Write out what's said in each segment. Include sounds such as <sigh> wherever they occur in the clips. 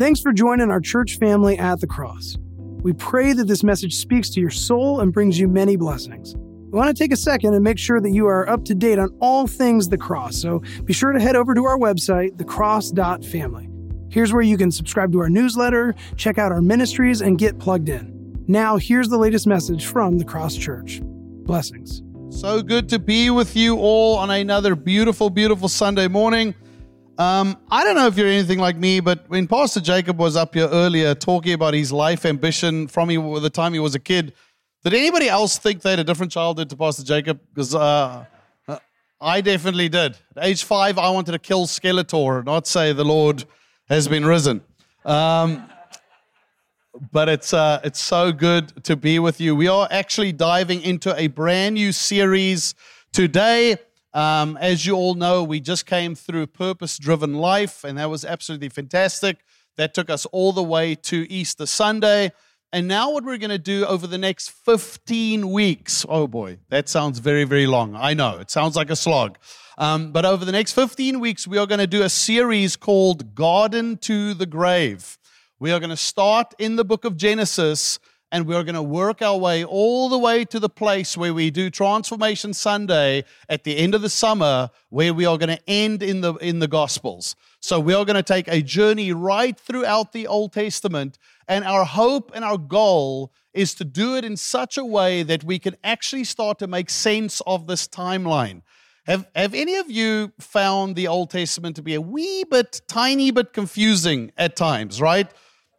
Thanks for joining our church family at the cross. We pray that this message speaks to your soul and brings you many blessings. We want to take a second and make sure that you are up to date on all things the cross, so be sure to head over to our website, thecross.family. Here's where you can subscribe to our newsletter, check out our ministries, and get plugged in. Now, here's the latest message from the Cross Church. Blessings. So good to be with you all on another beautiful, beautiful Sunday morning. Um, I don't know if you're anything like me, but when Pastor Jacob was up here earlier talking about his life ambition from he, the time he was a kid, did anybody else think they had a different childhood to Pastor Jacob? Because uh, I definitely did. At age five, I wanted to kill Skeletor, not say the Lord has been risen. Um, but it's uh, it's so good to be with you. We are actually diving into a brand new series today. Um, as you all know, we just came through Purpose Driven Life, and that was absolutely fantastic. That took us all the way to Easter Sunday. And now, what we're going to do over the next 15 weeks oh boy, that sounds very, very long. I know, it sounds like a slog. Um, but over the next 15 weeks, we are going to do a series called Garden to the Grave. We are going to start in the book of Genesis and we're going to work our way all the way to the place where we do Transformation Sunday at the end of the summer, where we are going to end in the in the Gospels. So we are going to take a journey right throughout the Old Testament, and our hope and our goal is to do it in such a way that we can actually start to make sense of this timeline. Have, have any of you found the Old Testament to be a wee bit, tiny bit confusing at times, right?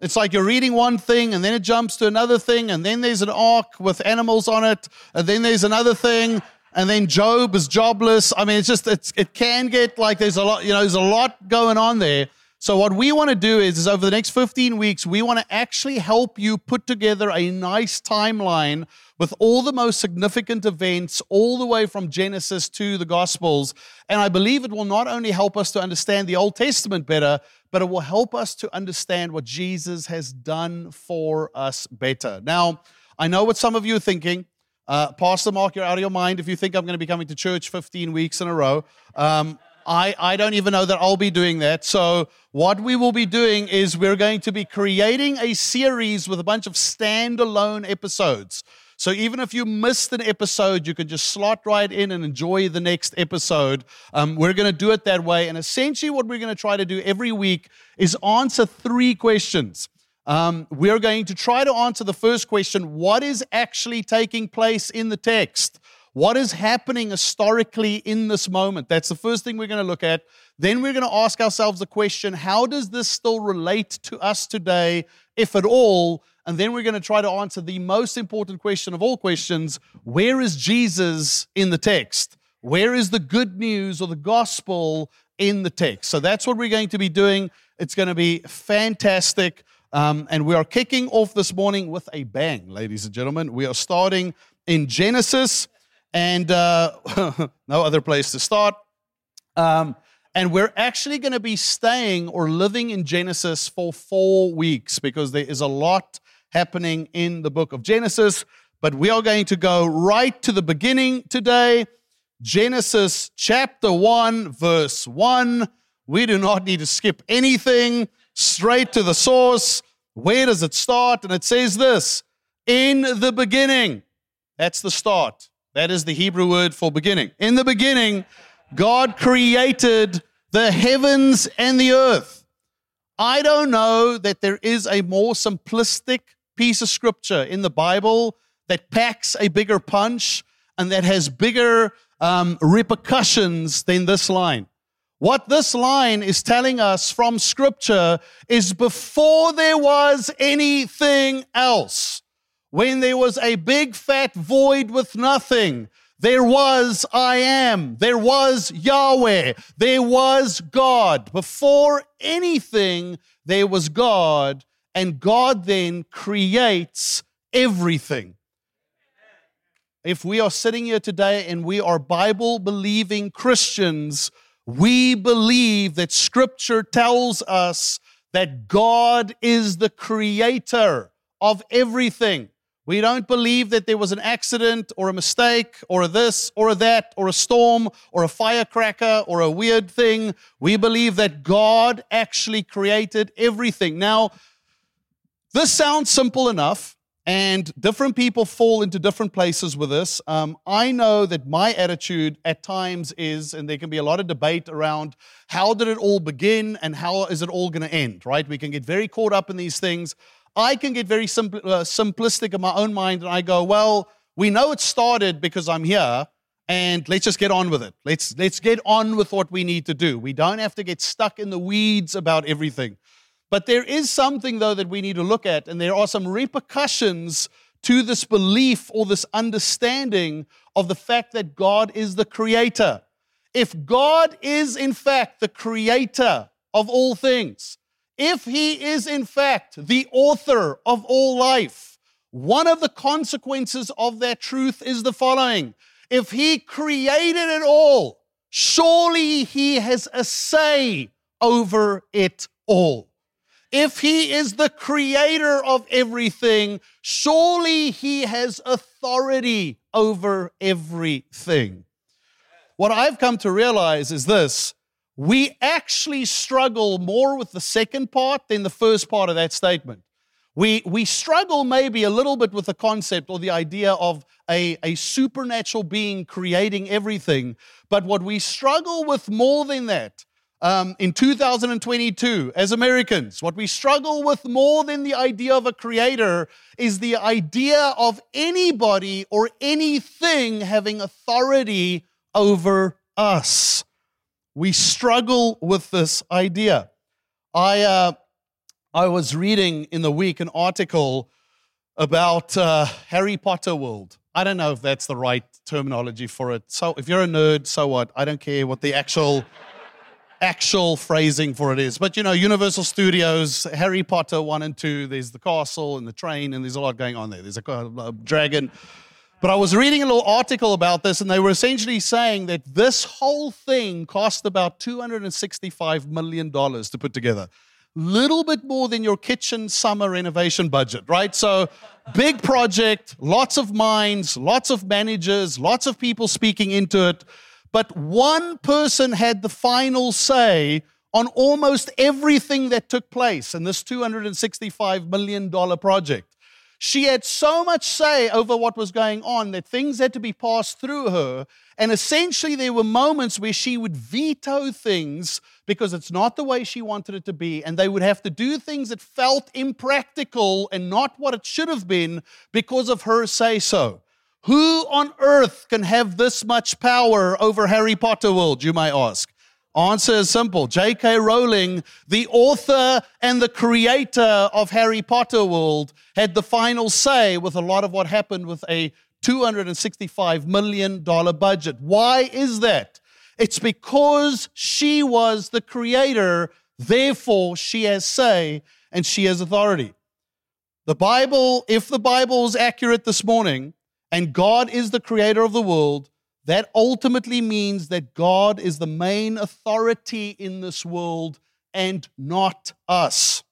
It's like you're reading one thing and then it jumps to another thing, and then there's an ark with animals on it, and then there's another thing, and then Job is jobless. I mean, it's just, it's, it can get like there's a lot, you know, there's a lot going on there. So, what we want to do is, is over the next 15 weeks, we want to actually help you put together a nice timeline with all the most significant events, all the way from Genesis to the Gospels. And I believe it will not only help us to understand the Old Testament better, but it will help us to understand what Jesus has done for us better. Now, I know what some of you are thinking. Uh, Pastor Mark, you're out of your mind if you think I'm going to be coming to church 15 weeks in a row. Um, I, I don't even know that I'll be doing that. So, what we will be doing is we're going to be creating a series with a bunch of standalone episodes. So even if you missed an episode, you can just slot right in and enjoy the next episode. Um, we're going to do it that way. And essentially, what we're going to try to do every week is answer three questions. Um, we're going to try to answer the first question What is actually taking place in the text? What is happening historically in this moment? That's the first thing we're going to look at. Then we're going to ask ourselves the question how does this still relate to us today, if at all? And then we're going to try to answer the most important question of all questions where is Jesus in the text? Where is the good news or the gospel in the text? So that's what we're going to be doing. It's going to be fantastic. Um, and we are kicking off this morning with a bang, ladies and gentlemen. We are starting in Genesis, and uh, <laughs> no other place to start. Um, and we're actually going to be staying or living in Genesis for four weeks because there is a lot happening in the book of Genesis. But we are going to go right to the beginning today. Genesis chapter 1, verse 1. We do not need to skip anything, straight to the source. Where does it start? And it says this In the beginning. That's the start. That is the Hebrew word for beginning. In the beginning, God created the heavens and the earth. I don't know that there is a more simplistic piece of scripture in the Bible that packs a bigger punch and that has bigger um, repercussions than this line. What this line is telling us from scripture is before there was anything else, when there was a big fat void with nothing, there was I am. There was Yahweh. There was God. Before anything, there was God. And God then creates everything. If we are sitting here today and we are Bible believing Christians, we believe that Scripture tells us that God is the creator of everything. We don't believe that there was an accident or a mistake or a this or a that or a storm or a firecracker or a weird thing. We believe that God actually created everything. Now, this sounds simple enough, and different people fall into different places with this. Um, I know that my attitude at times is, and there can be a lot of debate around how did it all begin and how is it all going to end, right? We can get very caught up in these things. I can get very uh, simplistic in my own mind, and I go, well, we know it started because I'm here, and let's just get on with it. Let's let's get on with what we need to do. We don't have to get stuck in the weeds about everything. But there is something though that we need to look at, and there are some repercussions to this belief or this understanding of the fact that God is the creator. If God is in fact the creator of all things, if he is in fact the author of all life, one of the consequences of that truth is the following. If he created it all, surely he has a say over it all. If he is the creator of everything, surely he has authority over everything. What I've come to realize is this we actually struggle more with the second part than the first part of that statement. We, we struggle maybe a little bit with the concept or the idea of a, a supernatural being creating everything. But what we struggle with more than that um, in 2022 as Americans, what we struggle with more than the idea of a creator is the idea of anybody or anything having authority over us. We struggle with this idea. I, uh, I was reading in the week an article about uh, Harry Potter World. I don't know if that's the right terminology for it. So if you're a nerd, so what? I don't care what the actual actual phrasing for it is. But you know, Universal Studios, Harry Potter 1 and 2, there's the castle and the train, and there's a lot going on there. There's a, a dragon. But I was reading a little article about this, and they were essentially saying that this whole thing cost about $265 million to put together. A little bit more than your kitchen summer renovation budget, right? So, big project, lots of minds, lots of managers, lots of people speaking into it. But one person had the final say on almost everything that took place in this $265 million project. She had so much say over what was going on that things had to be passed through her. And essentially, there were moments where she would veto things because it's not the way she wanted it to be. And they would have to do things that felt impractical and not what it should have been because of her say so. Who on earth can have this much power over Harry Potter world, you might ask? Answer is simple. J.K. Rowling, the author and the creator of Harry Potter world, had the final say with a lot of what happened with a $265 million budget. Why is that? It's because she was the creator, therefore, she has say and she has authority. The Bible, if the Bible is accurate this morning, and God is the creator of the world, that ultimately means that God is the main authority in this world and not us.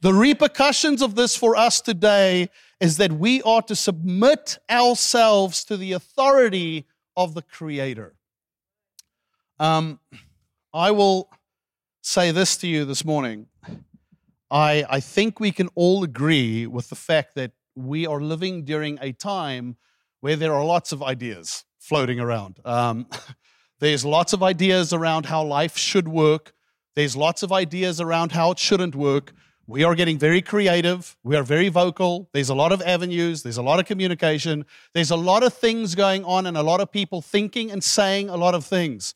The repercussions of this for us today is that we are to submit ourselves to the authority of the Creator. Um, I will say this to you this morning. I, I think we can all agree with the fact that we are living during a time where there are lots of ideas floating around. Um, <laughs> there's lots of ideas around how life should work. There's lots of ideas around how it shouldn't work. We are getting very creative. We are very vocal. There's a lot of avenues. There's a lot of communication. There's a lot of things going on, and a lot of people thinking and saying a lot of things.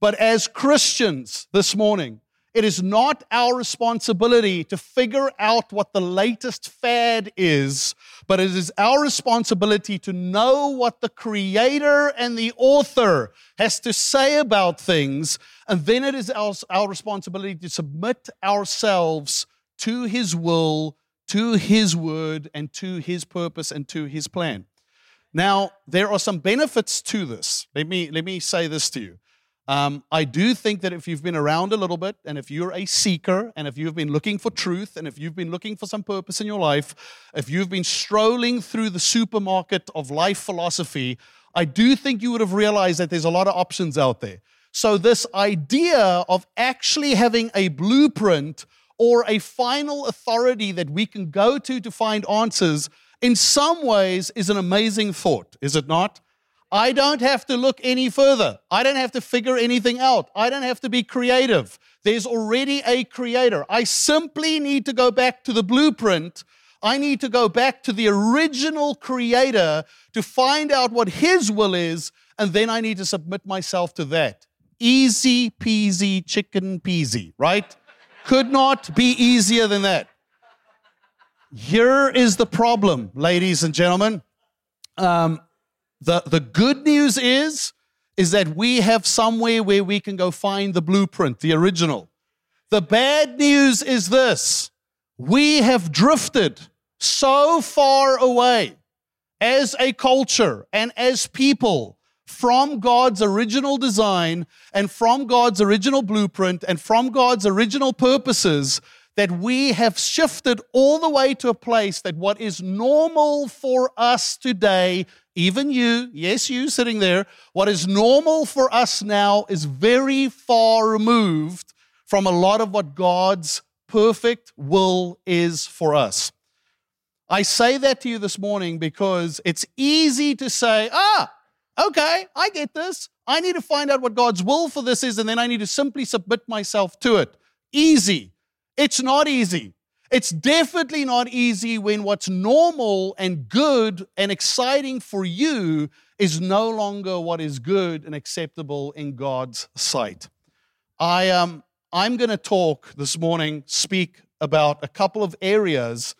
But as Christians this morning, it is not our responsibility to figure out what the latest fad is, but it is our responsibility to know what the creator and the author has to say about things. And then it is our, our responsibility to submit ourselves to his will, to his word, and to his purpose and to his plan. Now, there are some benefits to this. Let me, let me say this to you. Um, I do think that if you've been around a little bit, and if you're a seeker, and if you've been looking for truth, and if you've been looking for some purpose in your life, if you've been strolling through the supermarket of life philosophy, I do think you would have realized that there's a lot of options out there. So, this idea of actually having a blueprint or a final authority that we can go to to find answers, in some ways, is an amazing thought, is it not? I don't have to look any further. I don't have to figure anything out. I don't have to be creative. There's already a creator. I simply need to go back to the blueprint. I need to go back to the original creator to find out what his will is, and then I need to submit myself to that. Easy peasy, chicken peasy, right? Could not be easier than that. Here is the problem, ladies and gentlemen. Um, the, the good news is, is that we have somewhere where we can go find the blueprint, the original. The bad news is this we have drifted so far away as a culture and as people from God's original design and from God's original blueprint and from God's original purposes that we have shifted all the way to a place that what is normal for us today even you, yes, you sitting there, what is normal for us now is very far removed from a lot of what God's perfect will is for us. I say that to you this morning because it's easy to say, ah, okay, I get this. I need to find out what God's will for this is, and then I need to simply submit myself to it. Easy. It's not easy. It's definitely not easy when what's normal and good and exciting for you is no longer what is good and acceptable in God's sight. I um, I'm going to talk this morning, speak about a couple of areas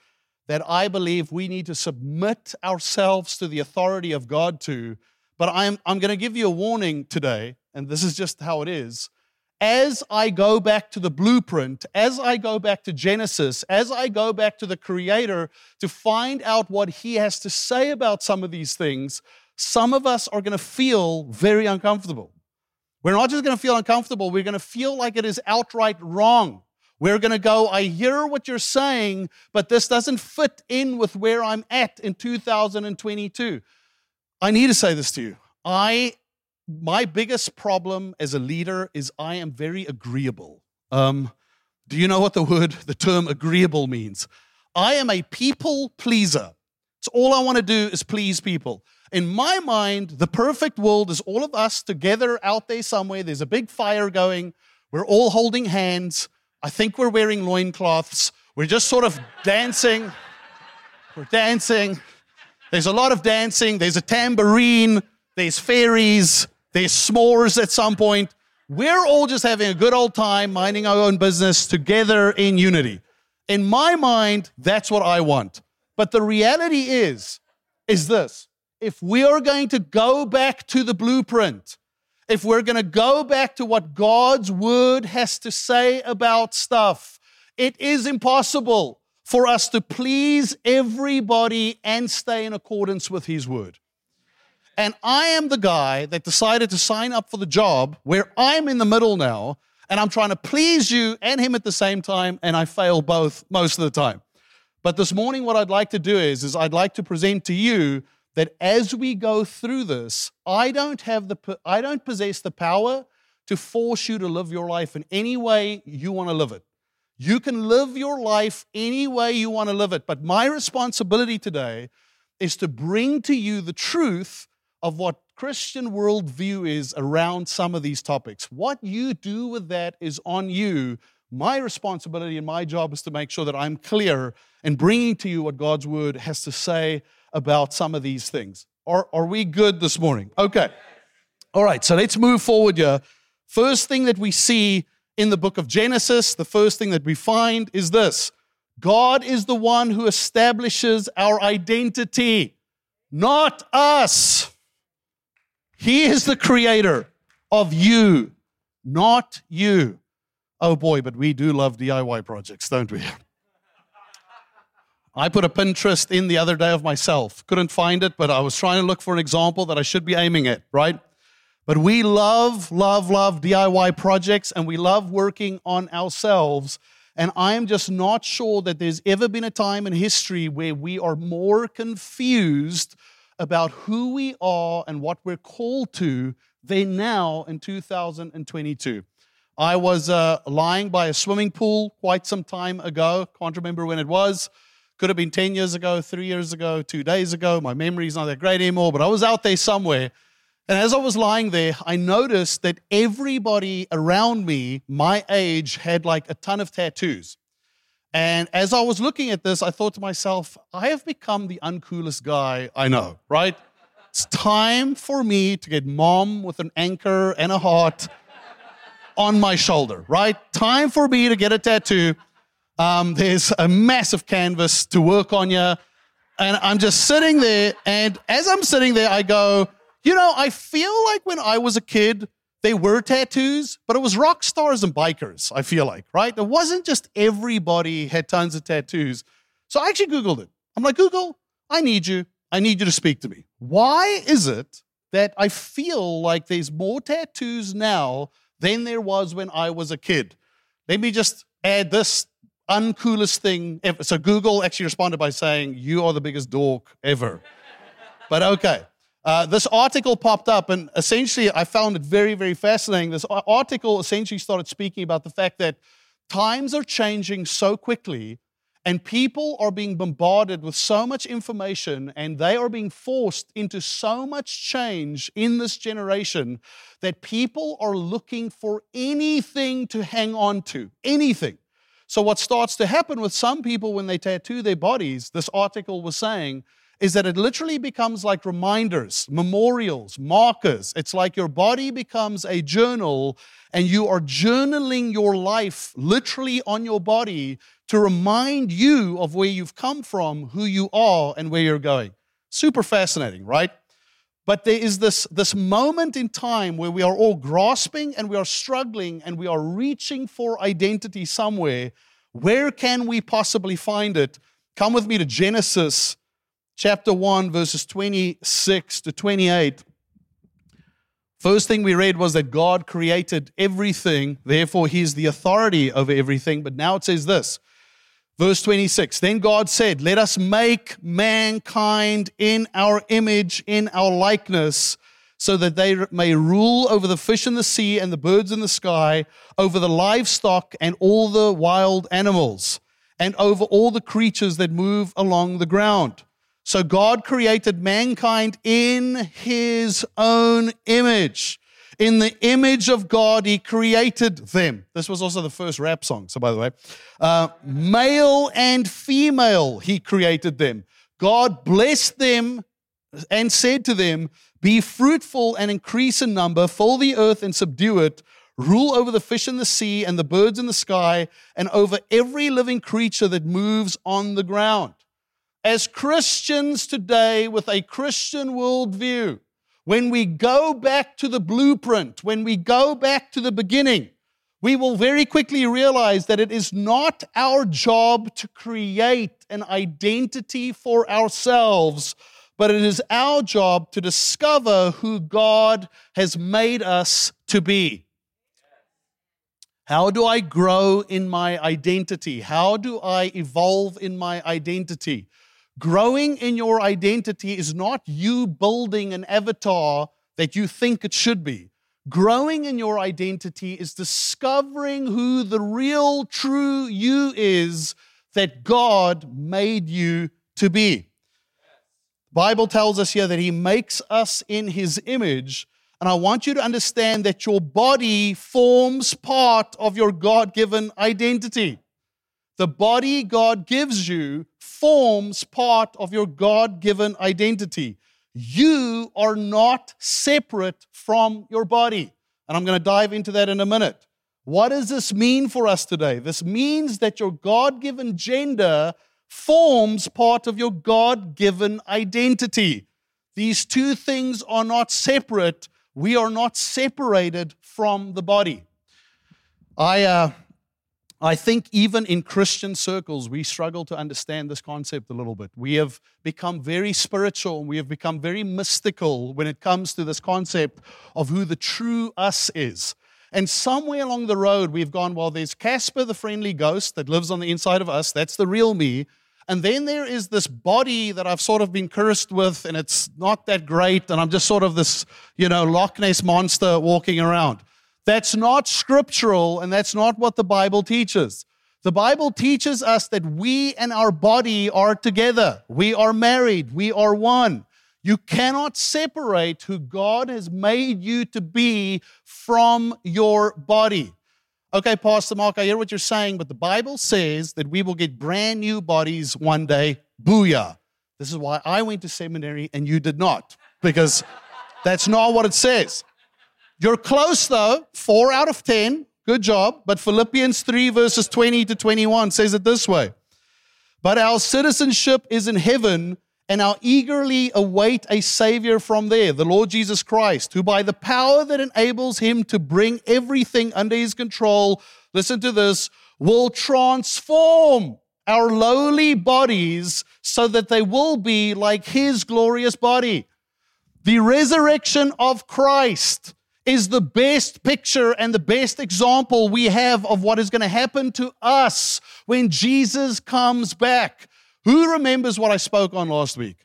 that I believe we need to submit ourselves to the authority of God to. But I'm, I'm going to give you a warning today, and this is just how it is as I go back to the blueprint, as I go back to Genesis, as I go back to the Creator to find out what He has to say about some of these things, some of us are going to feel very uncomfortable. We're not just going to feel uncomfortable, we're going to feel like it is outright wrong. We're going to go, I hear what you're saying, but this doesn't fit in with where I'm at in 2022. I need to say this to you. I my biggest problem as a leader is I am very agreeable. Um, do you know what the word, the term agreeable means? I am a people pleaser. So all I want to do is please people. In my mind, the perfect world is all of us together out there somewhere. There's a big fire going. We're all holding hands. I think we're wearing loincloths. We're just sort of dancing. We're dancing. There's a lot of dancing. There's a tambourine. There's fairies. There's s'mores at some point. We're all just having a good old time, minding our own business together in unity. In my mind, that's what I want. But the reality is, is this. If we are going to go back to the blueprint, if we're going to go back to what God's word has to say about stuff, it is impossible for us to please everybody and stay in accordance with his word. And I am the guy that decided to sign up for the job where I'm in the middle now and I'm trying to please you and him at the same time, and I fail both most of the time. But this morning, what I'd like to do is, is I'd like to present to you that as we go through this, I don't have the I don't possess the power to force you to live your life in any way you want to live it. You can live your life any way you want to live it, but my responsibility today is to bring to you the truth of what Christian worldview is around some of these topics. What you do with that is on you. My responsibility and my job is to make sure that I'm clear in bringing to you what God's word has to say about some of these things. Are, are we good this morning? Okay. All right, so let's move forward here. First thing that we see in the book of Genesis, the first thing that we find is this God is the one who establishes our identity, not us. He is the creator of you, not you. Oh boy, but we do love DIY projects, don't we? I put a Pinterest in the other day of myself. Couldn't find it, but I was trying to look for an example that I should be aiming at, right? But we love, love, love DIY projects and we love working on ourselves. And I am just not sure that there's ever been a time in history where we are more confused about who we are and what we're called to than now in 2022. I was uh, lying by a swimming pool quite some time ago. Can't remember when it was. Could have been 10 years ago, three years ago, two days ago. My memory's not that great anymore, but I was out there somewhere. And as I was lying there, I noticed that everybody around me, my age, had like a ton of tattoos. And as I was looking at this, I thought to myself, I have become the uncoolest guy I know, right? It's time for me to get mom with an anchor and a heart on my shoulder, right? Time for me to get a tattoo. Um, there's a massive canvas to work on you. And I'm just sitting there. And as I'm sitting there, I go, you know, I feel like when I was a kid, they were tattoos, but it was rock stars and bikers, I feel like, right? It wasn't just everybody had tons of tattoos. So I actually Googled it. I'm like, Google, I need you. I need you to speak to me. Why is it that I feel like there's more tattoos now than there was when I was a kid? Let me just add this uncoolest thing ever. So Google actually responded by saying, You are the biggest dork ever. but okay. Uh, this article popped up, and essentially, I found it very, very fascinating. This article essentially started speaking about the fact that times are changing so quickly, and people are being bombarded with so much information, and they are being forced into so much change in this generation that people are looking for anything to hang on to, anything. So, what starts to happen with some people when they tattoo their bodies, this article was saying, is that it literally becomes like reminders, memorials, markers. It's like your body becomes a journal and you are journaling your life literally on your body to remind you of where you've come from, who you are, and where you're going. Super fascinating, right? But there is this, this moment in time where we are all grasping and we are struggling and we are reaching for identity somewhere. Where can we possibly find it? Come with me to Genesis chapter 1, verses 26 to 28. First thing we read was that God created everything, therefore, He's the authority over everything. But now it says this Verse 26 Then God said, Let us make mankind in our image, in our likeness, so that they may rule over the fish in the sea and the birds in the sky, over the livestock and all the wild animals, and over all the creatures that move along the ground. So God created mankind in his own image. In the image of God, he created them. This was also the first rap song, so by the way. Uh, male and female, he created them. God blessed them and said to them, Be fruitful and increase in number, fill the earth and subdue it, rule over the fish in the sea and the birds in the sky, and over every living creature that moves on the ground as Christians today with a Christian worldview, when we go back to the blueprint, when we go back to the beginning, we will very quickly realize that it is not our job to create an identity for ourselves, but it is our job to discover who God has made us to be. How do I grow in my identity? How do I evolve in my identity? Growing in your identity is not you building an avatar that you think it should be. Growing in your identity is discovering who the real, true you is that God made you to be. Bible tells us here that he makes us in his image and I want you to understand that your body forms part of your God given identity. The body God gives you forms part of your God given identity. You are not separate from your body. And I'm going to dive into that in a minute. What does this mean for us today? This means that your God given gender forms part of your God given identity. These two things are not separate. We are not separated from the body. I, uh, I think even in Christian circles, we struggle to understand this concept a little bit. We have become very spiritual and we have become very mystical when it comes to this concept of who the true us is. And somewhere along the road, we've gone, well, there's Casper, the friendly ghost that lives on the inside of us. That's the real me. And then there is this body that I've sort of been cursed with, and it's not that great. And I'm just sort of this, you know, Loch Ness monster walking around. That's not scriptural, and that's not what the Bible teaches. The Bible teaches us that we and our body are together. We are married. We are one. You cannot separate who God has made you to be from your body. Okay, Pastor Mark, I hear what you're saying, but the Bible says that we will get brand new bodies one day. Booyah. This is why I went to seminary and you did not, because that's not what it says. You're close though, four out of 10. Good job. But Philippians 3, verses 20 to 21 says it this way But our citizenship is in heaven and now eagerly await a Savior from there, the Lord Jesus Christ, who by the power that enables him to bring everything under his control, listen to this, will transform our lowly bodies so that they will be like his glorious body. The resurrection of Christ is the best picture and the best example we have of what is going to happen to us when Jesus comes back. Who remembers what I spoke on last week?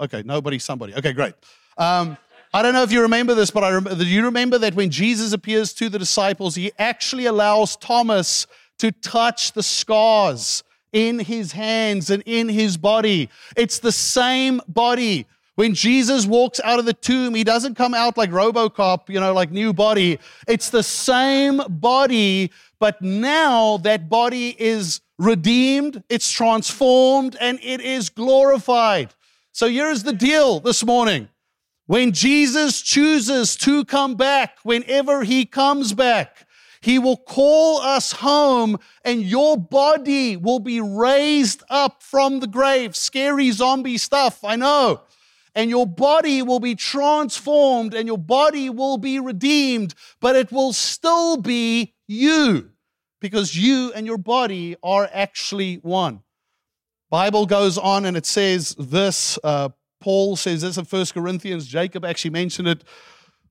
Okay, nobody, somebody. Okay, great. Um, I don't know if you remember this, but I remember, do you remember that when Jesus appears to the disciples, he actually allows Thomas to touch the scars in his hands and in his body. It's the same body. When Jesus walks out of the tomb, he doesn't come out like Robocop, you know, like new body. It's the same body, but now that body is redeemed, it's transformed, and it is glorified. So here's the deal this morning. When Jesus chooses to come back, whenever he comes back, he will call us home and your body will be raised up from the grave. Scary zombie stuff, I know. And your body will be transformed and your body will be redeemed, but it will still be you because you and your body are actually one. Bible goes on and it says this. Uh, Paul says this in First Corinthians. Jacob actually mentioned it.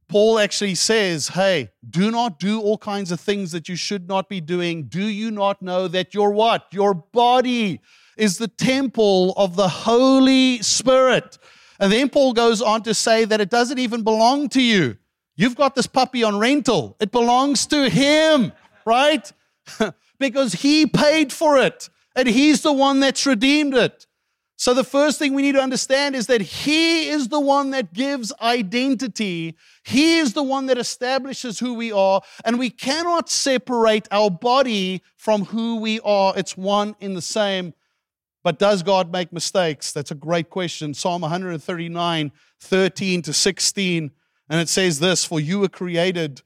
Paul actually says, Hey, do not do all kinds of things that you should not be doing. Do you not know that your what? Your body is the temple of the Holy Spirit. And then Paul goes on to say that it doesn't even belong to you. You've got this puppy on rental, it belongs to him, right? <laughs> because he paid for it and he's the one that's redeemed it. So, the first thing we need to understand is that He is the one that gives identity. He is the one that establishes who we are, and we cannot separate our body from who we are. It's one in the same. But does God make mistakes? That's a great question. Psalm 139, 13 to 16. And it says this For you were created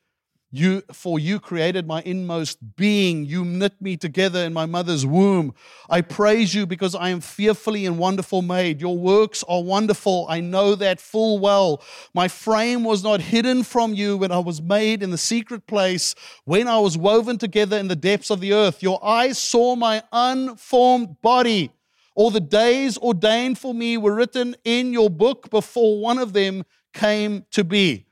you, for you created my inmost being. You knit me together in my mother's womb. I praise you because I am fearfully and wonderful made. Your works are wonderful. I know that full well. My frame was not hidden from you when I was made in the secret place, when I was woven together in the depths of the earth. Your eyes saw my unformed body. All the days ordained for me were written in your book before one of them came to be.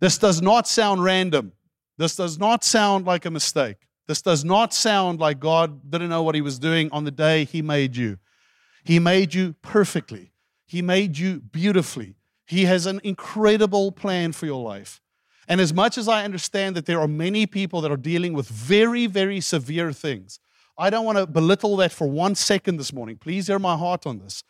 This does not sound random. This does not sound like a mistake. This does not sound like God didn't know what He was doing on the day He made you. He made you perfectly, He made you beautifully. He has an incredible plan for your life. And as much as I understand that there are many people that are dealing with very, very severe things, I don't want to belittle that for one second this morning. Please hear my heart on this.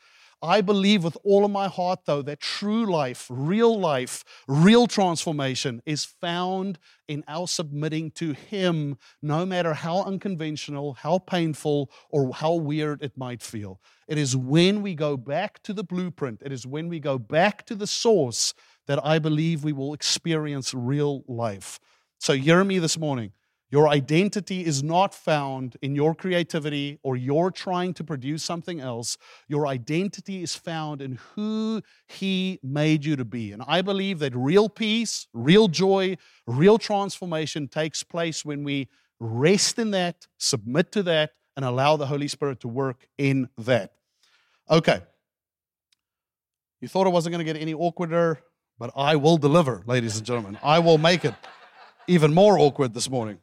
I believe with all of my heart, though, that true life, real life, real transformation is found in our submitting to Him, no matter how unconventional, how painful, or how weird it might feel. It is when we go back to the blueprint, it is when we go back to the source that I believe we will experience real life. So, hear me this morning. Your identity is not found in your creativity or your trying to produce something else. Your identity is found in who He made you to be. And I believe that real peace, real joy, real transformation takes place when we rest in that, submit to that, and allow the Holy Spirit to work in that. Okay. You thought it wasn't going to get any awkwarder, but I will deliver, ladies and gentlemen. I will make it even more awkward this morning.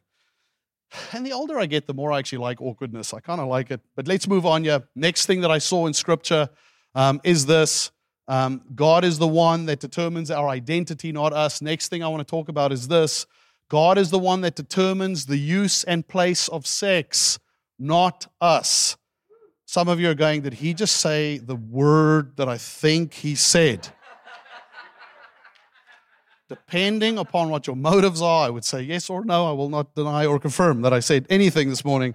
And the older I get, the more I actually like awkwardness. I kind of like it. But let's move on. Yeah. Next thing that I saw in scripture um, is this um, God is the one that determines our identity, not us. Next thing I want to talk about is this God is the one that determines the use and place of sex, not us. Some of you are going, Did he just say the word that I think he said? Depending upon what your motives are, I would say yes or no. I will not deny or confirm that I said anything this morning.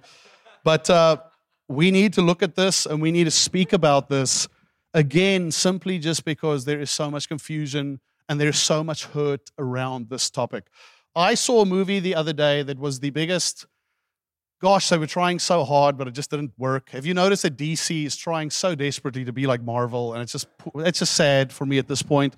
But uh, we need to look at this and we need to speak about this again, simply just because there is so much confusion and there's so much hurt around this topic. I saw a movie the other day that was the biggest. Gosh, they were trying so hard, but it just didn't work. Have you noticed that DC is trying so desperately to be like Marvel, and it's just it's just sad for me at this point.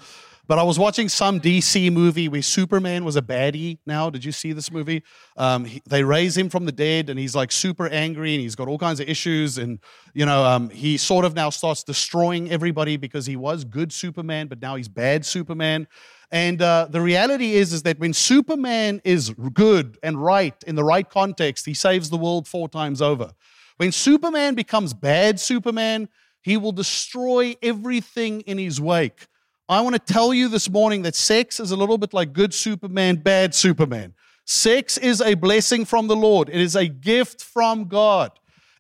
But I was watching some DC movie where Superman was a baddie. Now, did you see this movie? Um, he, they raise him from the dead, and he's like super angry, and he's got all kinds of issues. And you know, um, he sort of now starts destroying everybody because he was good Superman, but now he's bad Superman. And uh, the reality is, is that when Superman is good and right in the right context, he saves the world four times over. When Superman becomes bad Superman, he will destroy everything in his wake. I want to tell you this morning that sex is a little bit like good Superman, bad Superman. Sex is a blessing from the Lord, it is a gift from God.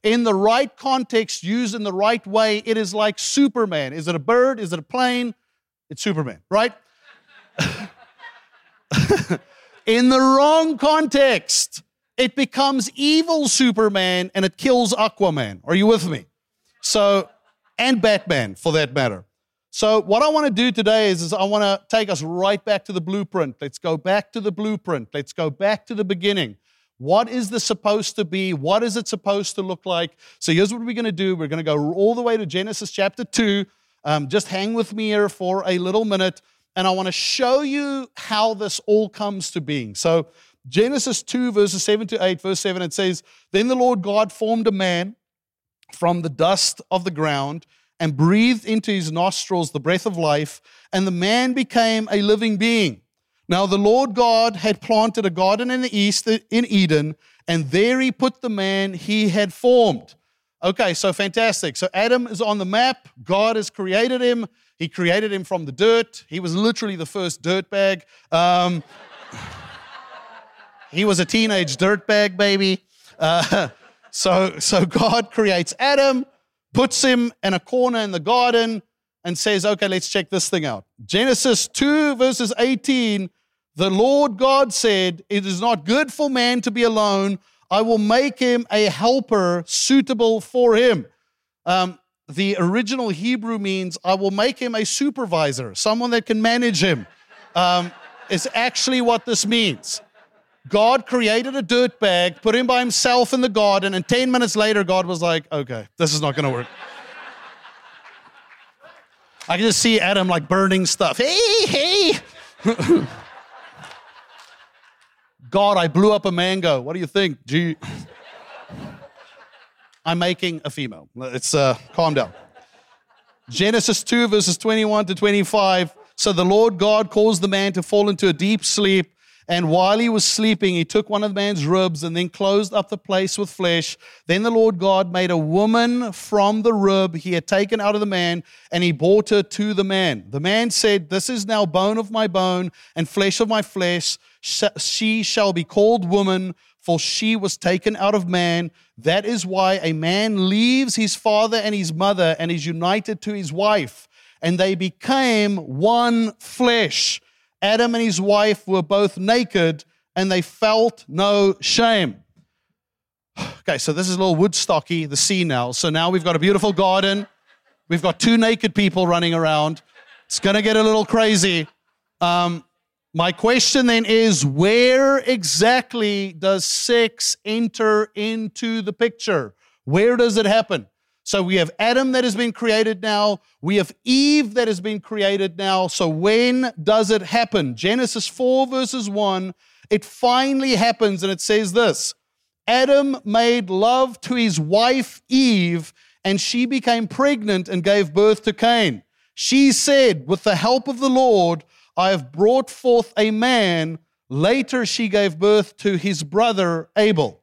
In the right context, used in the right way, it is like Superman. Is it a bird? Is it a plane? It's Superman, right? <laughs> in the wrong context, it becomes evil Superman and it kills Aquaman. Are you with me? So, and Batman for that matter. So, what I want to do today is, is I want to take us right back to the blueprint. Let's go back to the blueprint. Let's go back to the beginning. What is this supposed to be? What is it supposed to look like? So, here's what we're going to do we're going to go all the way to Genesis chapter 2. Um, just hang with me here for a little minute, and I want to show you how this all comes to being. So, Genesis 2, verses 7 to 8, verse 7, it says, Then the Lord God formed a man from the dust of the ground and breathed into his nostrils the breath of life, and the man became a living being. Now the Lord God had planted a garden in the east in Eden, and there he put the man he had formed. Okay, so fantastic. So Adam is on the map. God has created him. He created him from the dirt. He was literally the first dirtbag. Um, <laughs> he was a teenage dirtbag baby. Uh, <laughs> so, so God creates Adam puts him in a corner in the garden and says, Okay, let's check this thing out. Genesis 2, verses 18 The Lord God said, It is not good for man to be alone. I will make him a helper suitable for him. Um, the original Hebrew means, I will make him a supervisor, someone that can manage him. Um, is actually what this means. God created a dirt bag, put him by himself in the garden, and 10 minutes later, God was like, okay, this is not going to work. I can just see Adam like burning stuff. Hey, hey. <laughs> God, I blew up a mango. What do you think? Gee. <laughs> I'm making a female. It's uh, calm down. Genesis 2, verses 21 to 25. So the Lord God caused the man to fall into a deep sleep. And while he was sleeping, he took one of the man's ribs and then closed up the place with flesh. Then the Lord God made a woman from the rib he had taken out of the man, and he brought her to the man. The man said, This is now bone of my bone and flesh of my flesh. She shall be called woman, for she was taken out of man. That is why a man leaves his father and his mother and is united to his wife, and they became one flesh. Adam and his wife were both naked and they felt no shame. <sighs> Okay, so this is a little Woodstocky, the scene now. So now we've got a beautiful garden. We've got two naked people running around. It's going to get a little crazy. Um, my question then is where exactly does sex enter into the picture? Where does it happen? So we have Adam that has been created now. We have Eve that has been created now. So when does it happen? Genesis 4, verses 1, it finally happens, and it says this Adam made love to his wife Eve, and she became pregnant and gave birth to Cain. She said, With the help of the Lord, I have brought forth a man. Later, she gave birth to his brother Abel.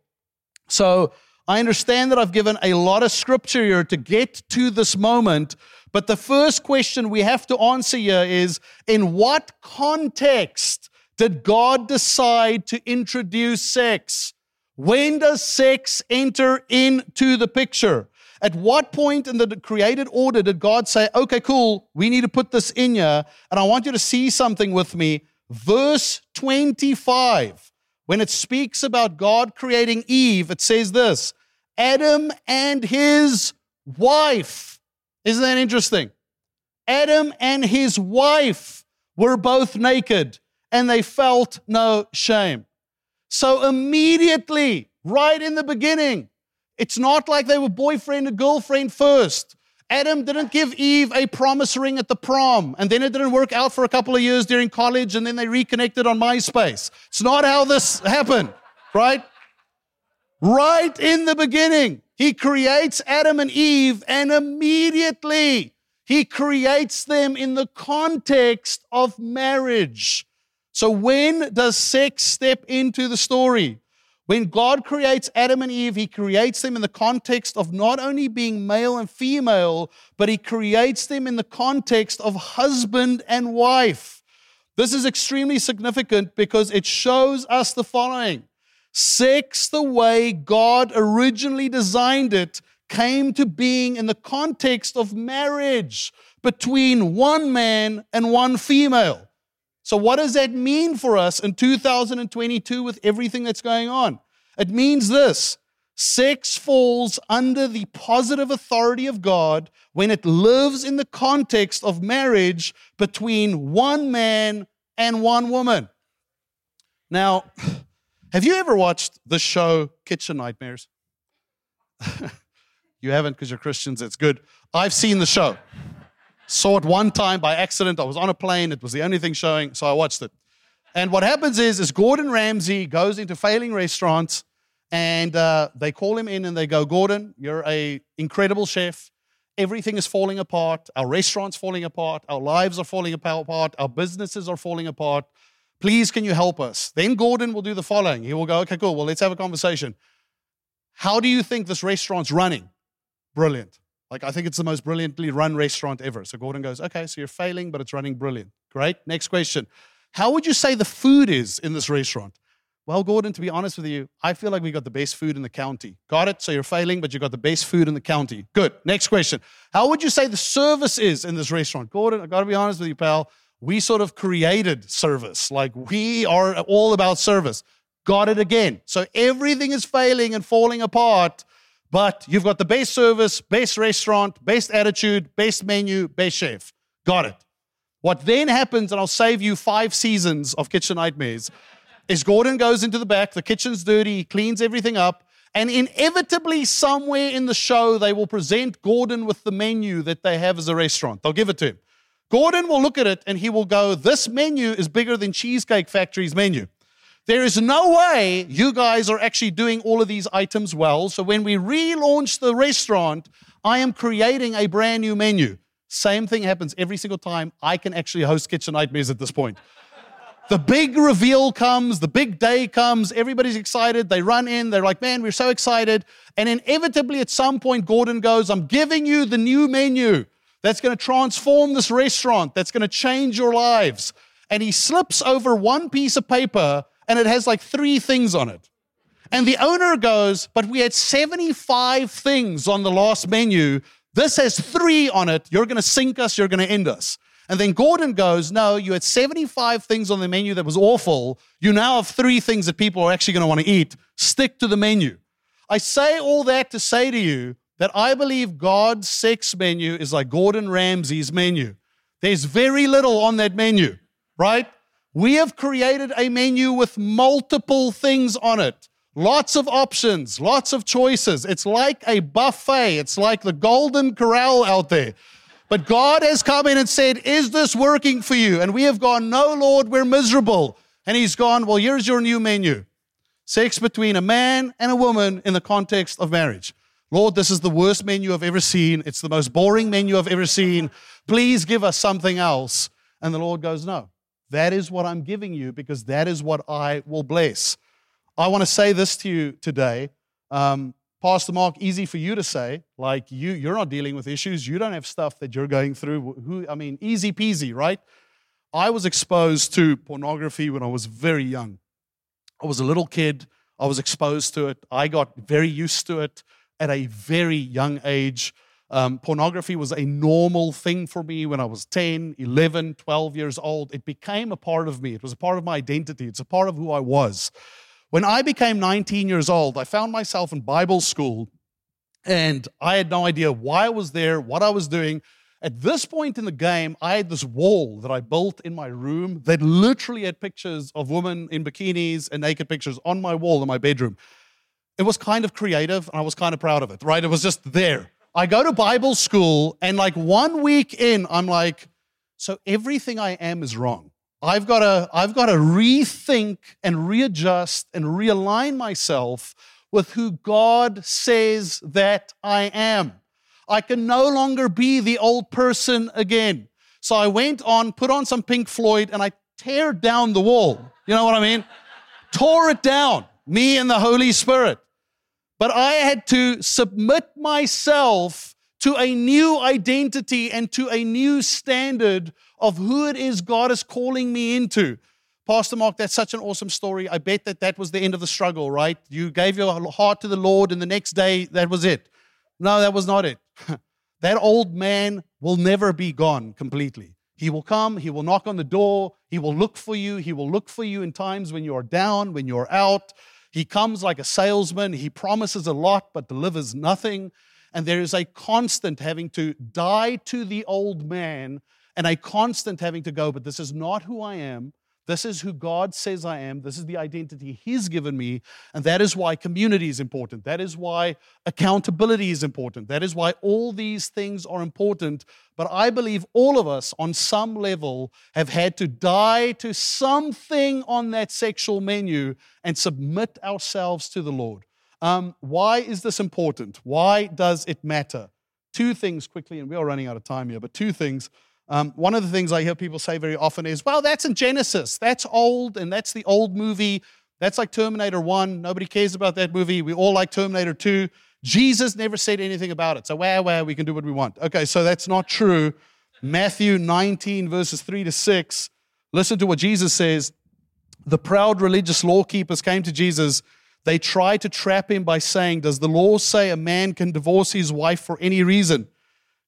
So I understand that I've given a lot of scripture here to get to this moment, but the first question we have to answer here is in what context did God decide to introduce sex? When does sex enter into the picture? At what point in the created order did God say, okay, cool, we need to put this in here, and I want you to see something with me? Verse 25, when it speaks about God creating Eve, it says this Adam and his wife. Isn't that interesting? Adam and his wife were both naked and they felt no shame. So immediately, right in the beginning, it's not like they were boyfriend and girlfriend first. Adam didn't give Eve a promise ring at the prom, and then it didn't work out for a couple of years during college, and then they reconnected on MySpace. It's not how this happened, right? Right in the beginning, he creates Adam and Eve, and immediately he creates them in the context of marriage. So, when does sex step into the story? When God creates Adam and Eve, He creates them in the context of not only being male and female, but He creates them in the context of husband and wife. This is extremely significant because it shows us the following Sex, the way God originally designed it, came to being in the context of marriage between one man and one female. So, what does that mean for us in 2022 with everything that's going on? It means this sex falls under the positive authority of God when it lives in the context of marriage between one man and one woman. Now, have you ever watched the show Kitchen Nightmares? <laughs> you haven't because you're Christians, it's good. I've seen the show. Saw it one time by accident. I was on a plane. It was the only thing showing, so I watched it. And what happens is, is Gordon Ramsay goes into failing restaurants, and uh, they call him in and they go, Gordon, you're a incredible chef. Everything is falling apart. Our restaurant's falling apart. Our lives are falling apart. Our businesses are falling apart. Please, can you help us? Then Gordon will do the following. He will go, okay, cool. Well, let's have a conversation. How do you think this restaurant's running? Brilliant. Like, I think it's the most brilliantly run restaurant ever. So Gordon goes, okay, so you're failing, but it's running brilliant. Great. Next question. How would you say the food is in this restaurant? Well, Gordon, to be honest with you, I feel like we got the best food in the county. Got it? So you're failing, but you got the best food in the county. Good. Next question. How would you say the service is in this restaurant? Gordon, I got to be honest with you, pal. We sort of created service. Like we are all about service. Got it again. So everything is failing and falling apart but you've got the base service, base restaurant, best attitude, best menu, best chef. Got it. What then happens, and I'll save you five seasons of Kitchen Nightmares, is Gordon goes into the back, the kitchen's dirty, he cleans everything up, and inevitably, somewhere in the show, they will present Gordon with the menu that they have as a restaurant. They'll give it to him. Gordon will look at it and he will go, This menu is bigger than Cheesecake Factory's menu. There is no way you guys are actually doing all of these items well. So when we relaunch the restaurant, I am creating a brand new menu. Same thing happens every single time. I can actually host Kitchen Nightmares at this point. the big reveal comes, the big day comes, everybody's excited. They run in, they're like, man, we're so excited. And inevitably, at some point, Gordon goes, I'm giving you the new menu that's going to transform this restaurant, that's going to change your lives. And he slips over one piece of paper and it has like three things on it. And the owner goes, But we had 75 things on the last menu. This has three on it. You're going to sink us, you're going to end us. And then Gordon goes, No, you had 75 things on the menu that was awful. You now have three things that people are actually going to want to eat. Stick to the menu. I say all that to say to you that I believe God's sex menu is like Gordon Ramsay's menu. There's very little on that menu, right? We have created a menu with multiple things on it. Lots of options, lots of choices. It's like a buffet. It's like the golden corral out there. But God has come in and said, Is this working for you? And we have gone, No, Lord, we're miserable. And He's gone, Well, here's your new menu. Sex between a man and a woman in the context of marriage. Lord, this is the worst menu I've ever seen. It's the most boring menu I've ever seen. Please give us something else. And the Lord goes, No, that is what I'm giving you because that is what I will bless. I want to say this to you today. Um, Pastor Mark, easy for you to say, like you, you're not dealing with issues. You don't have stuff that you're going through. Who, I mean, easy peasy, right? I was exposed to pornography when I was very young. I was a little kid. I was exposed to it. I got very used to it at a very young age. Um, pornography was a normal thing for me when I was 10, 11, 12 years old. It became a part of me. It was a part of my identity. It's a part of who I was. When I became 19 years old, I found myself in Bible school and I had no idea why I was there, what I was doing. At this point in the game, I had this wall that I built in my room that literally had pictures of women in bikinis and naked pictures on my wall in my bedroom. It was kind of creative and I was kind of proud of it, right? It was just there. I go to Bible school and like one week in, I'm like, so everything I am is wrong. I've got to, I've got to rethink and readjust and realign myself with who God says that I am. I can no longer be the old person again. So I went on, put on some Pink Floyd, and I tear down the wall. You know what I mean? Tore it down, me and the Holy Spirit. But I had to submit myself to a new identity and to a new standard of who it is God is calling me into. Pastor Mark, that's such an awesome story. I bet that that was the end of the struggle, right? You gave your heart to the Lord, and the next day, that was it. No, that was not it. <laughs> that old man will never be gone completely. He will come, he will knock on the door, he will look for you, he will look for you in times when you're down, when you're out. He comes like a salesman, he promises a lot but delivers nothing. And there is a constant having to die to the old man and a constant having to go, but this is not who I am. This is who God says I am. This is the identity He's given me. And that is why community is important. That is why accountability is important. That is why all these things are important. But I believe all of us, on some level, have had to die to something on that sexual menu and submit ourselves to the Lord. Um, why is this important? Why does it matter? Two things quickly, and we are running out of time here, but two things. Um, one of the things I hear people say very often is, well, that's in Genesis. That's old, and that's the old movie. That's like Terminator 1. Nobody cares about that movie. We all like Terminator 2. Jesus never said anything about it. So, wow, wow, we can do what we want. Okay, so that's not true. Matthew 19, verses 3 to 6. Listen to what Jesus says. The proud religious law keepers came to Jesus. They tried to trap him by saying, Does the law say a man can divorce his wife for any reason?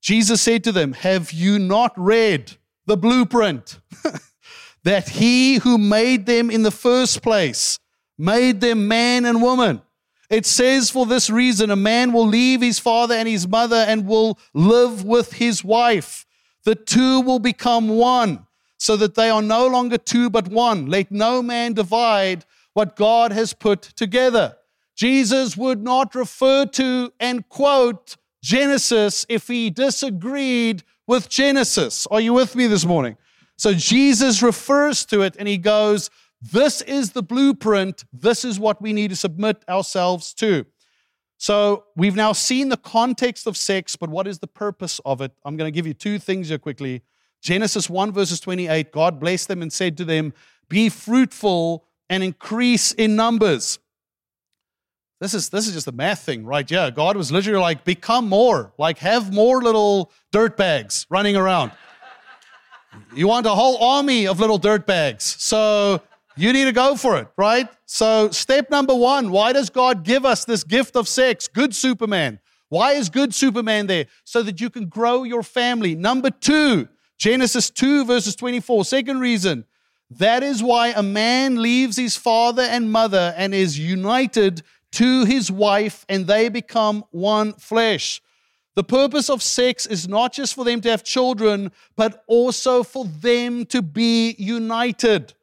Jesus said to them, Have you not read the blueprint? <laughs> that he who made them in the first place made them man and woman. It says, For this reason, a man will leave his father and his mother and will live with his wife. The two will become one, so that they are no longer two but one. Let no man divide what God has put together. Jesus would not refer to and quote Genesis if he disagreed with Genesis. Are you with me this morning? So Jesus refers to it and he goes, This is the blueprint. This is what we need to submit ourselves to. So we've now seen the context of sex, but what is the purpose of it? I'm going to give you two things here quickly. Genesis 1, verses 28 God blessed them and said to them, Be fruitful and increase in numbers. This is this is just a math thing, right? Yeah, God was literally like, become more, like have more little dirt bags running around. you want a whole army of little dirt bags. So you need to go for it, right? So, step number one why does God give us this gift of sex? Good Superman. Why is good Superman there? So that you can grow your family. Number two, Genesis 2, verses 24. Second reason, that is why a man leaves his father and mother and is united to his wife, and they become one flesh. The purpose of sex is not just for them to have children, but also for them to be united.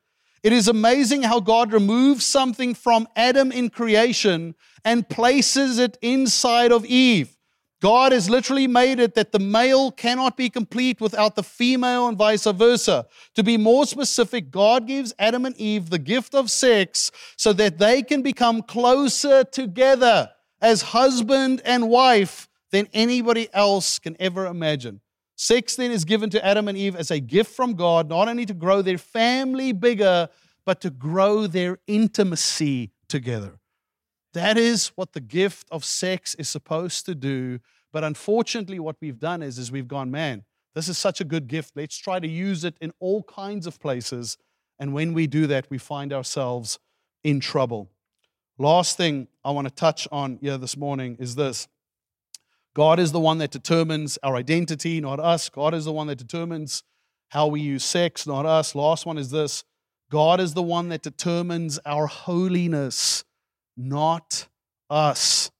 It is amazing how God removes something from Adam in creation and places it inside of Eve. God has literally made it that the male cannot be complete without the female and vice versa. To be more specific, God gives Adam and Eve the gift of sex so that they can become closer together as husband and wife than anybody else can ever imagine. Sex then is given to Adam and Eve as a gift from God, not only to grow their family bigger, but to grow their intimacy together. That is what the gift of sex is supposed to do. But unfortunately, what we've done is, is we've gone, man, this is such a good gift. Let's try to use it in all kinds of places. And when we do that, we find ourselves in trouble. Last thing I want to touch on here this morning is this God is the one that determines our identity, not us. God is the one that determines how we use sex, not us. Last one is this God is the one that determines our holiness, not us.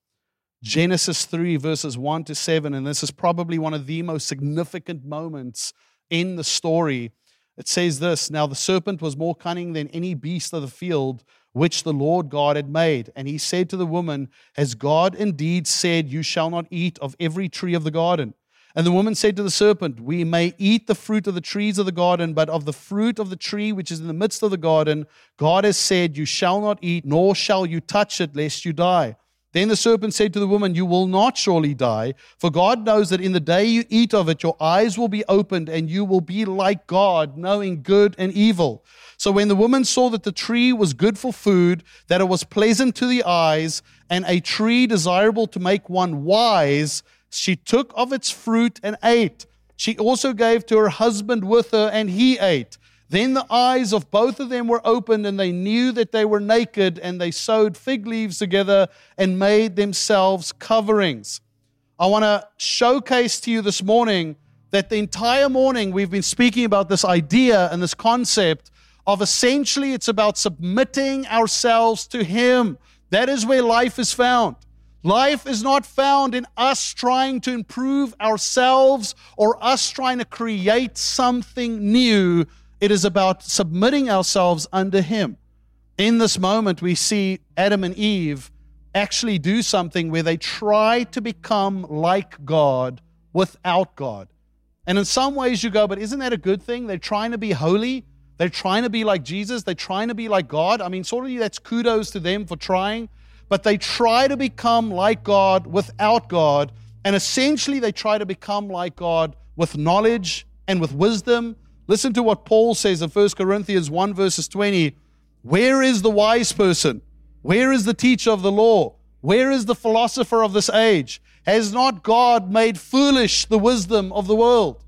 Genesis 3, verses 1 to 7, and this is probably one of the most significant moments in the story. It says this Now the serpent was more cunning than any beast of the field which the Lord God had made. And he said to the woman, Has God indeed said, You shall not eat of every tree of the garden? And the woman said to the serpent, We may eat the fruit of the trees of the garden, but of the fruit of the tree which is in the midst of the garden, God has said, You shall not eat, nor shall you touch it, lest you die. Then the serpent said to the woman, You will not surely die, for God knows that in the day you eat of it, your eyes will be opened, and you will be like God, knowing good and evil. So when the woman saw that the tree was good for food, that it was pleasant to the eyes, and a tree desirable to make one wise, she took of its fruit and ate. She also gave to her husband with her, and he ate. Then the eyes of both of them were opened, and they knew that they were naked, and they sewed fig leaves together and made themselves coverings. I want to showcase to you this morning that the entire morning we've been speaking about this idea and this concept of essentially it's about submitting ourselves to Him. That is where life is found. Life is not found in us trying to improve ourselves or us trying to create something new. It is about submitting ourselves under Him. In this moment, we see Adam and Eve actually do something where they try to become like God without God. And in some ways, you go, but isn't that a good thing? They're trying to be holy. They're trying to be like Jesus. They're trying to be like God. I mean, sort of that's kudos to them for trying but they try to become like God without God. And essentially, they try to become like God with knowledge and with wisdom. Listen to what Paul says in 1 Corinthians 1, verses 20. Where is the wise person? Where is the teacher of the law? Where is the philosopher of this age? Has not God made foolish the wisdom of the world?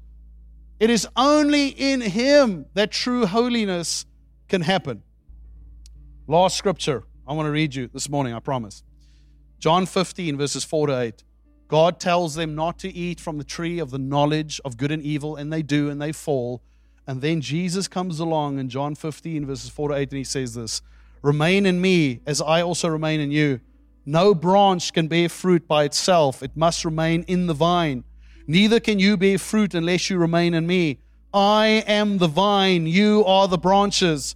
It is only in Him that true holiness can happen. Last scripture I want to read you this morning, I promise. John 15, verses 4 to 8. God tells them not to eat from the tree of the knowledge of good and evil, and they do, and they fall. And then Jesus comes along in John 15, verses 4 to 8, and he says this Remain in me, as I also remain in you. No branch can bear fruit by itself, it must remain in the vine. Neither can you bear fruit unless you remain in me. I am the vine, you are the branches.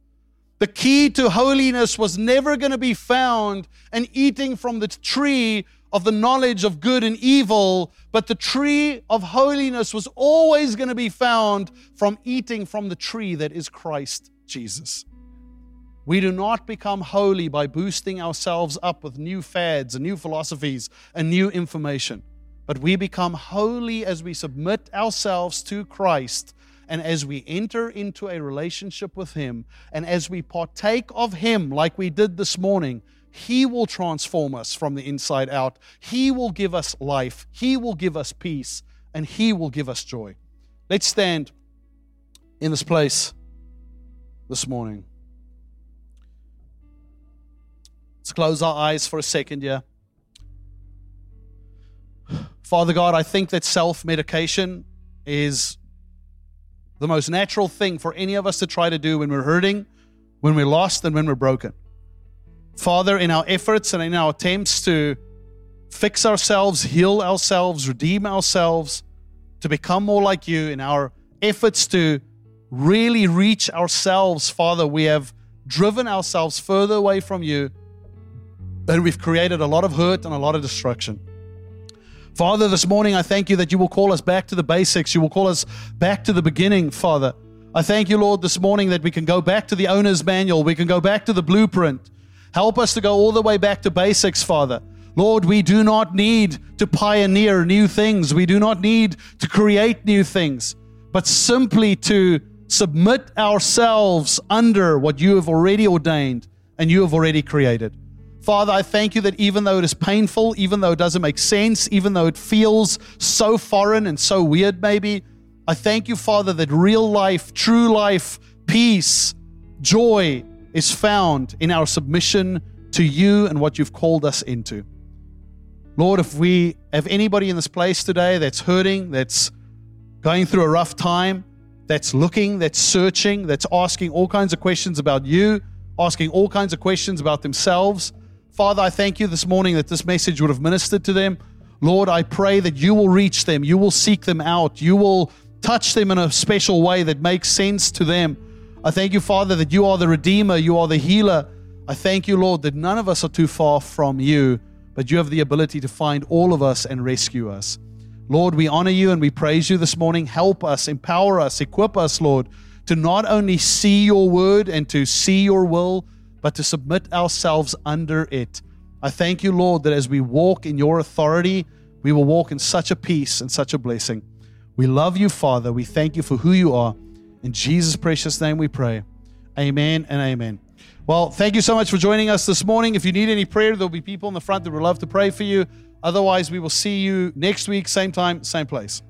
The key to holiness was never going to be found in eating from the tree of the knowledge of good and evil, but the tree of holiness was always going to be found from eating from the tree that is Christ Jesus. We do not become holy by boosting ourselves up with new fads and new philosophies and new information, but we become holy as we submit ourselves to Christ and as we enter into a relationship with Him, and as we partake of Him like we did this morning, He will transform us from the inside out. He will give us life. He will give us peace, and He will give us joy. Let's stand in this place this morning. Let's close our eyes for a second here. Father God, I think that self medication is the most natural thing for any of us to try to do when we're hurting, when we're lost, and when we're broken. Father, in our efforts and in our attempts to fix ourselves, heal ourselves, redeem ourselves, to become more like you, in our efforts to really reach ourselves, Father, we have driven ourselves further away from you and we've created a lot of hurt and a lot of destruction. Father, this morning I thank you that you will call us back to the basics. You will call us back to the beginning, Father. I thank you, Lord, this morning that we can go back to the owner's manual. We can go back to the blueprint. Help us to go all the way back to basics, Father. Lord, we do not need to pioneer new things. We do not need to create new things, but simply to submit ourselves under what you have already ordained and you have already created. Father, I thank you that even though it is painful, even though it doesn't make sense, even though it feels so foreign and so weird, maybe, I thank you, Father, that real life, true life, peace, joy is found in our submission to you and what you've called us into. Lord, if we have anybody in this place today that's hurting, that's going through a rough time, that's looking, that's searching, that's asking all kinds of questions about you, asking all kinds of questions about themselves, Father, I thank you this morning that this message would have ministered to them. Lord, I pray that you will reach them, you will seek them out, you will touch them in a special way that makes sense to them. I thank you, Father, that you are the Redeemer, you are the healer. I thank you, Lord, that none of us are too far from you, but you have the ability to find all of us and rescue us. Lord, we honor you and we praise you this morning. Help us, empower us, equip us, Lord, to not only see your word and to see your will, but to submit ourselves under it. I thank you, Lord, that as we walk in your authority, we will walk in such a peace and such a blessing. We love you, Father. We thank you for who you are. In Jesus' precious name we pray. Amen and amen. Well, thank you so much for joining us this morning. If you need any prayer, there'll be people in the front that would love to pray for you. Otherwise, we will see you next week, same time, same place.